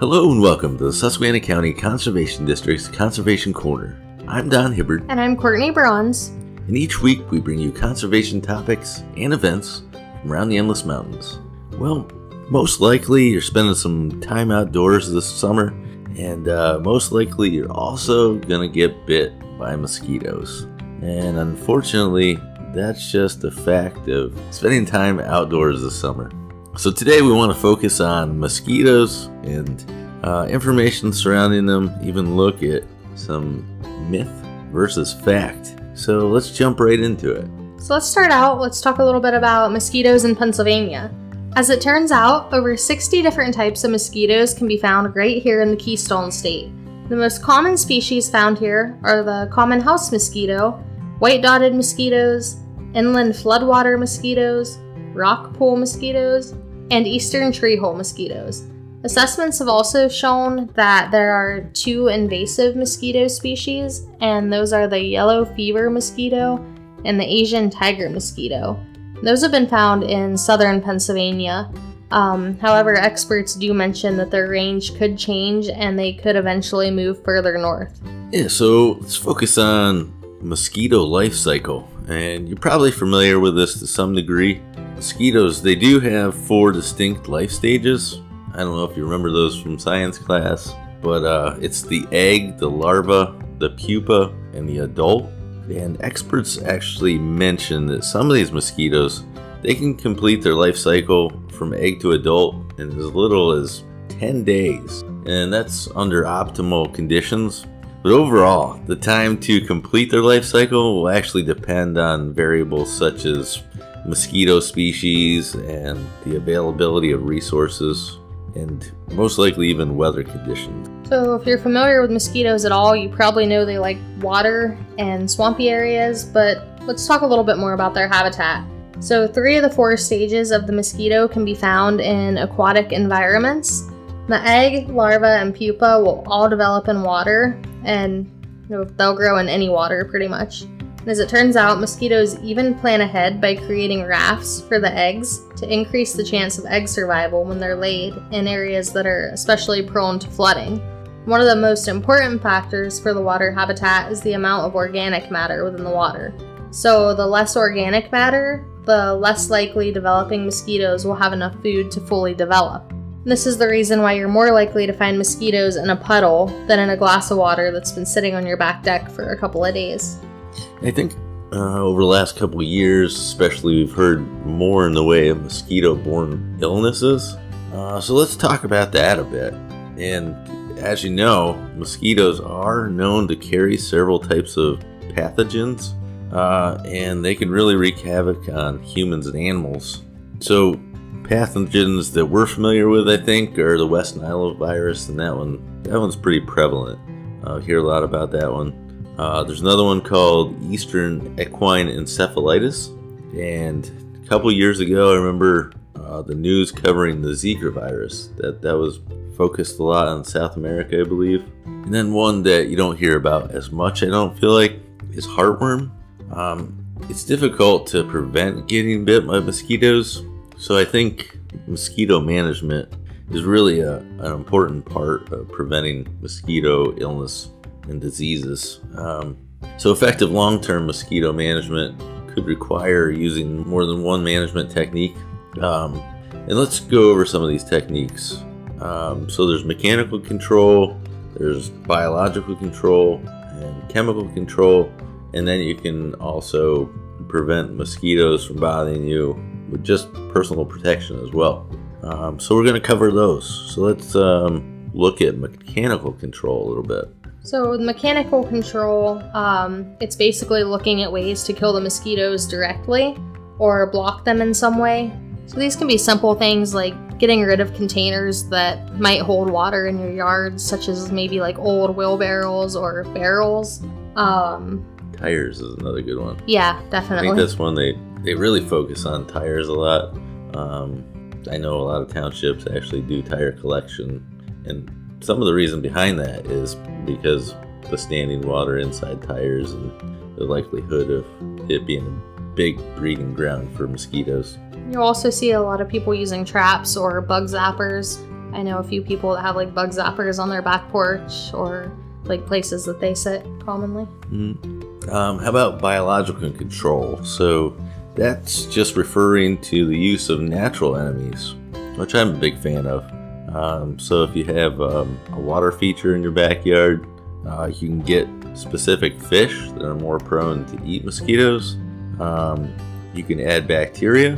Hello and welcome to the Susquehanna County Conservation District's Conservation Corner. I'm Don Hibbard, And I'm Courtney Bronze. and each week we bring you conservation topics and events from around the Endless Mountains. Well, most likely you're spending some time outdoors this summer, and uh, most likely you're also gonna get bit by mosquitoes. And unfortunately, that's just a fact of spending time outdoors this summer. So today we want to focus on mosquitoes and uh, information surrounding them, even look at some myth versus fact. So let's jump right into it. So let's start out. Let's talk a little bit about mosquitoes in Pennsylvania. As it turns out, over 60 different types of mosquitoes can be found right here in the Keystone State. The most common species found here are the common house mosquito, white dotted mosquitoes, inland floodwater mosquitoes, rock pool mosquitoes, and eastern treehole mosquitoes. Assessments have also shown that there are two invasive mosquito species, and those are the yellow fever mosquito and the Asian tiger mosquito. Those have been found in southern Pennsylvania. Um, however, experts do mention that their range could change and they could eventually move further north. Yeah, so let's focus on mosquito life cycle. And you're probably familiar with this to some degree. Mosquitoes, they do have four distinct life stages. I don't know if you remember those from science class, but uh, it's the egg, the larva, the pupa, and the adult. And experts actually mention that some of these mosquitoes, they can complete their life cycle from egg to adult in as little as 10 days. And that's under optimal conditions. But overall, the time to complete their life cycle will actually depend on variables such as mosquito species and the availability of resources, and most likely even weather conditions. So, if you're familiar with mosquitoes at all, you probably know they like water and swampy areas, but let's talk a little bit more about their habitat. So, three of the four stages of the mosquito can be found in aquatic environments. The egg, larva, and pupa will all develop in water, and they'll grow in any water pretty much. And as it turns out, mosquitoes even plan ahead by creating rafts for the eggs to increase the chance of egg survival when they're laid in areas that are especially prone to flooding. One of the most important factors for the water habitat is the amount of organic matter within the water. So, the less organic matter, the less likely developing mosquitoes will have enough food to fully develop. This is the reason why you're more likely to find mosquitoes in a puddle than in a glass of water that's been sitting on your back deck for a couple of days. I think uh, over the last couple of years, especially, we've heard more in the way of mosquito borne illnesses. Uh, so let's talk about that a bit. And as you know, mosquitoes are known to carry several types of pathogens, uh, and they can really wreak havoc on humans and animals. So, pathogens that we're familiar with, I think, are the West Nile virus, and that one that one's pretty prevalent. Uh, hear a lot about that one. Uh, there's another one called Eastern Equine Encephalitis, and a couple years ago, I remember uh, the news covering the Zika virus. That that was focused a lot on South America, I believe. And then one that you don't hear about as much, I don't feel like, is heartworm. Um, it's difficult to prevent getting bit by mosquitoes, so I think mosquito management is really a, an important part of preventing mosquito illness and diseases. Um, so, effective long term mosquito management could require using more than one management technique. Um, and let's go over some of these techniques. Um, so, there's mechanical control, there's biological control, and chemical control, and then you can also prevent mosquitoes from bothering you with just personal protection as well. Um, so, we're going to cover those. So, let's um, look at mechanical control a little bit. So, with mechanical control, um, it's basically looking at ways to kill the mosquitoes directly or block them in some way. So, these can be simple things like getting rid of containers that might hold water in your yard, such as maybe like old wheelbarrows or barrels. Um, Tires is another good one. yeah, definitely. I think that's one they, they really focus on tires a lot. Um, I know a lot of townships actually do tire collection, and some of the reason behind that is because the standing water inside tires and the likelihood of it being a big breeding ground for mosquitoes. You'll also see a lot of people using traps or bug zappers I know a few people that have like bug zappers on their back porch or like places that they sit commonly. Mm. Um, how about biological control? So that's just referring to the use of natural enemies, which I'm a big fan of. Um, so if you have um, a water feature in your backyard, uh, you can get specific fish that are more prone to eat mosquitoes. Um, you can add bacteria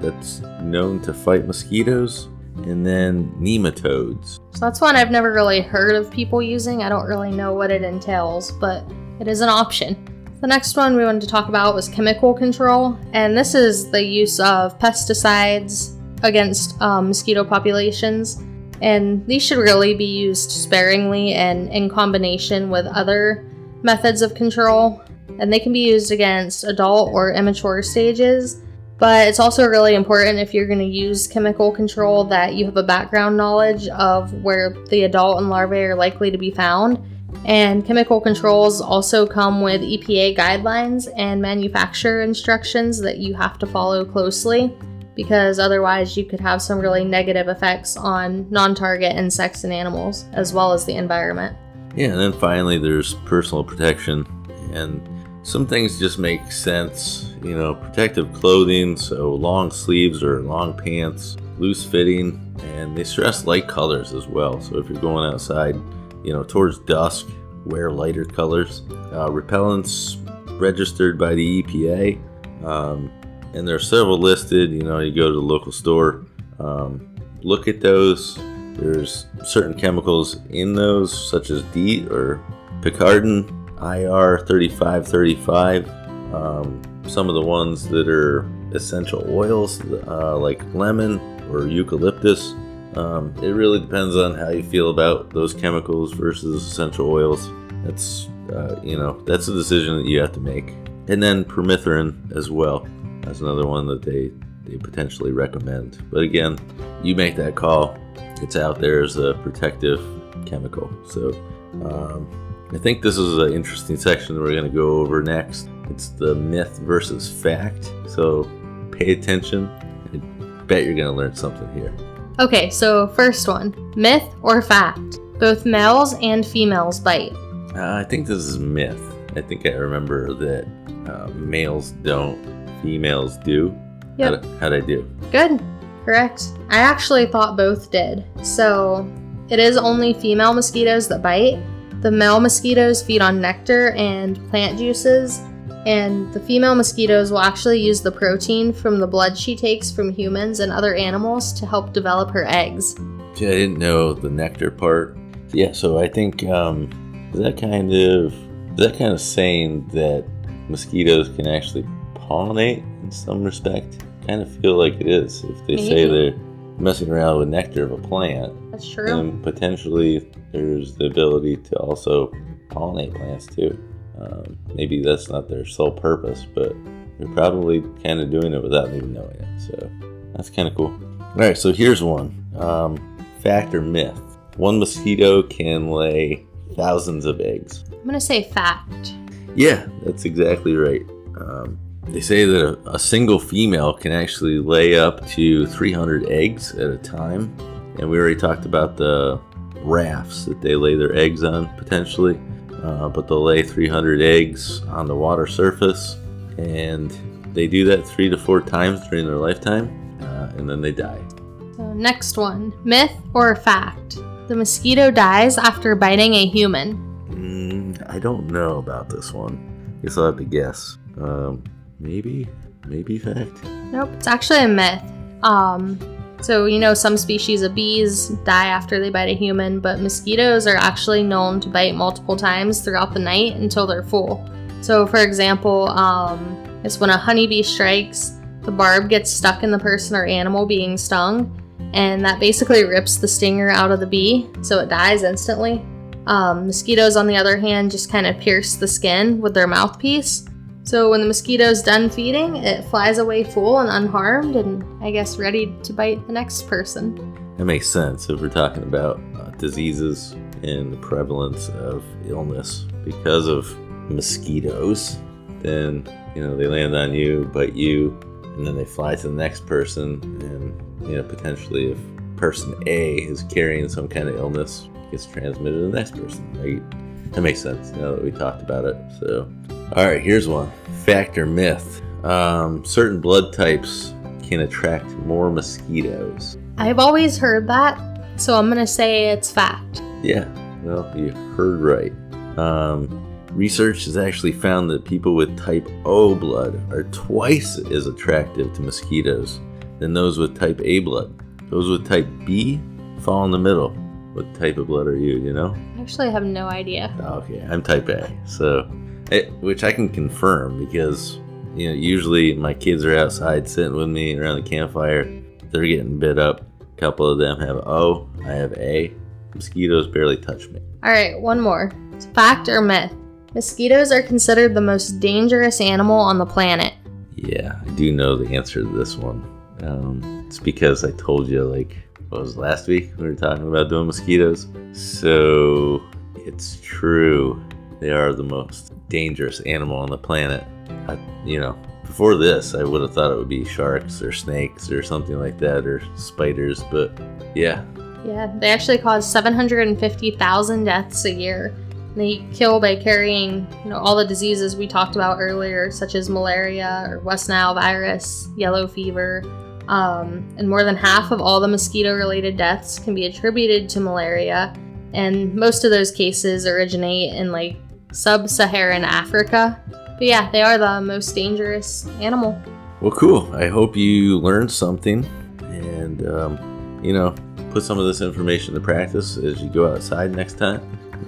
that's known to fight mosquitoes, and then nematodes. So that's one I've never really heard of people using. I don't really know what it entails, but it is an option. The next one we wanted to talk about was chemical control, and this is the use of pesticides against um, mosquito populations. And these should really be used sparingly and in combination with other methods of control. And they can be used against adult or immature stages. But it's also really important if you're going to use chemical control that you have a background knowledge of where the adult and larvae are likely to be found. And chemical controls also come with EPA guidelines and manufacturer instructions that you have to follow closely because otherwise you could have some really negative effects on non target insects and animals as well as the environment. Yeah, and then finally there's personal protection. And some things just make sense. You know, protective clothing, so long sleeves or long pants, loose fitting, and they stress light colors as well. So if you're going outside, you know, towards dusk, wear lighter colors. Uh, repellents registered by the EPA. Um, and there are several listed. You know, you go to the local store, um, look at those. There's certain chemicals in those, such as DEET or Picaridin, IR 3535. Um, some of the ones that are essential oils, uh, like lemon or eucalyptus. Um, it really depends on how you feel about those chemicals versus essential oils. That's uh, you know that's a decision that you have to make. And then permethrin as well. That's another one that they they potentially recommend. But again, you make that call. It's out there as a protective chemical. So um, I think this is an interesting section that we're going to go over next. It's the myth versus fact. So pay attention. I bet you're going to learn something here. Okay, so first one myth or fact? Both males and females bite. Uh, I think this is myth. I think I remember that uh, males don't, females do. Yep. How'd, how'd I do? Good. Correct. I actually thought both did. So it is only female mosquitoes that bite. The male mosquitoes feed on nectar and plant juices, and the female mosquitoes will actually use the protein from the blood she takes from humans and other animals to help develop her eggs. Yeah, I didn't know the nectar part. Yeah, so I think um, that kind of that kind of saying that mosquitoes can actually pollinate in some respect? Kind of feel like it is if they say they're messing around with nectar of a plant. That's true. And potentially there's the ability to also pollinate plants too. Um, maybe that's not their sole purpose, but they're probably kind of doing it without even knowing it. So that's kind of cool. All right, so here's one um, fact or myth. One mosquito can lay thousands of eggs. I'm gonna say fact. Yeah, that's exactly right. Um, they say that a, a single female can actually lay up to 300 eggs at a time. And we already talked about the rafts that they lay their eggs on potentially. Uh, but they'll lay 300 eggs on the water surface. And they do that three to four times during their lifetime. Uh, and then they die. So next one myth or fact? The mosquito dies after biting a human. Mm, I don't know about this one. Guess I'll have to guess. Um, maybe, maybe fact. Nope, it's actually a myth. Um, so you know some species of bees die after they bite a human, but mosquitoes are actually known to bite multiple times throughout the night until they're full. So for example, um, it's when a honeybee strikes, the barb gets stuck in the person or animal being stung, and that basically rips the stinger out of the bee, so it dies instantly. Um, mosquitoes, on the other hand, just kind of pierce the skin with their mouthpiece. So when the mosquito's done feeding, it flies away full and unharmed, and I guess ready to bite the next person. That makes sense if we're talking about uh, diseases and the prevalence of illness because of mosquitoes. Then you know they land on you, bite you, and then they fly to the next person. And you know potentially if person A is carrying some kind of illness, gets transmitted to the next person. Right? That makes sense now that we talked about it. So, all right, here's one fact or myth. Um, certain blood types can attract more mosquitoes. I've always heard that, so I'm gonna say it's fact. Yeah, well, you heard right. Um, research has actually found that people with type O blood are twice as attractive to mosquitoes than those with type A blood. Those with type B fall in the middle. What type of blood are you, you know? Actually, I have no idea. Okay, I'm type A, so it, which I can confirm because you know usually my kids are outside sitting with me around the campfire. They're getting bit up. A couple of them have O. I have A. Mosquitoes barely touch me. All right, one more. Fact or myth? Mosquitoes are considered the most dangerous animal on the planet. Yeah, I do know the answer to this one. Um, it's because I told you, like, what was last week we were talking about doing mosquitoes. So it's true. They are the most dangerous animal on the planet. I, you know, before this, I would have thought it would be sharks or snakes or something like that, or spiders. But yeah, Yeah, they actually cause 750,000 deaths a year. They kill by carrying, you know, all the diseases we talked about earlier, such as malaria or West Nile virus, yellow fever. Um, and more than half of all the mosquito-related deaths can be attributed to malaria. And most of those cases originate in like sub-Saharan Africa. But yeah, they are the most dangerous animal. Well, cool. I hope you learned something and, um, you know, put some of this information to practice as you go outside next time.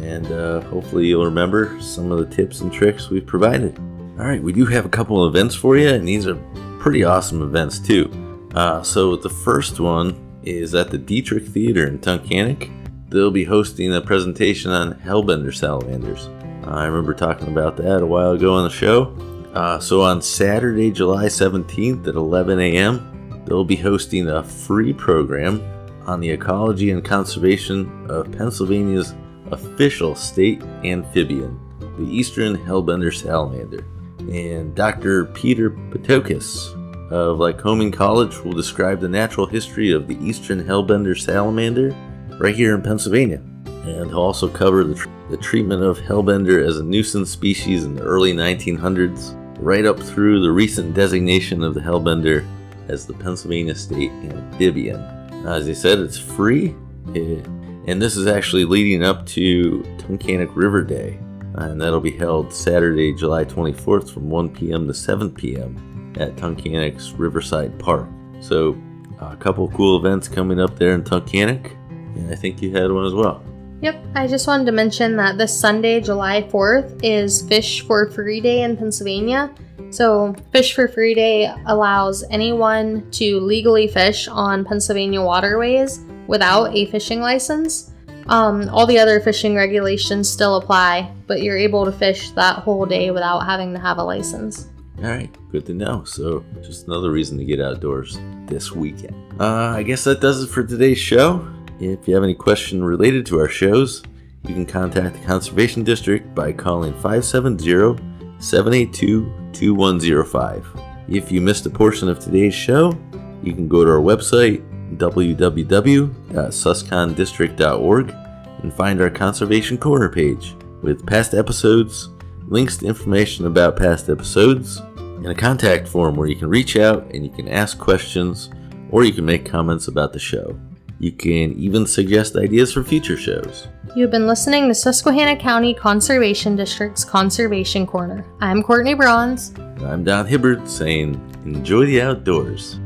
And uh, hopefully, you'll remember some of the tips and tricks we've provided. All right, we do have a couple of events for you, and these are pretty awesome events, too. Uh, so, the first one is at the Dietrich Theater in Tunkhannock. They'll be hosting a presentation on Hellbender salamanders. I remember talking about that a while ago on the show. Uh, so on Saturday, July 17th at 11 a.m., they'll be hosting a free program on the ecology and conservation of Pennsylvania's official state amphibian, the eastern hellbender salamander. And Dr. Peter Petokas of Lycoming College will describe the natural history of the eastern hellbender salamander right here in Pennsylvania. And also cover the, tr- the treatment of hellbender as a nuisance species in the early 1900s, right up through the recent designation of the hellbender as the Pennsylvania State Amphibian. As I said, it's free, eh, and this is actually leading up to Tunkhannock River Day, and that'll be held Saturday, July 24th from 1 p.m. to 7 p.m. at Tunkhannock's Riverside Park. So, a couple cool events coming up there in Tunkhannock, and I think you had one as well. Yep, I just wanted to mention that this Sunday, July 4th, is Fish for Free Day in Pennsylvania. So, Fish for Free Day allows anyone to legally fish on Pennsylvania waterways without a fishing license. Um, all the other fishing regulations still apply, but you're able to fish that whole day without having to have a license. All right, good to know. So, just another reason to get outdoors this weekend. Uh, I guess that does it for today's show. If you have any question related to our shows, you can contact the Conservation District by calling 570 782 2105. If you missed a portion of today's show, you can go to our website www.suscondistrict.org and find our Conservation Corner page with past episodes, links to information about past episodes, and a contact form where you can reach out and you can ask questions or you can make comments about the show. You can even suggest ideas for future shows. You've been listening to Susquehanna County Conservation District's Conservation Corner. I'm Courtney Bronze. I'm Don Hibbert saying, enjoy the outdoors.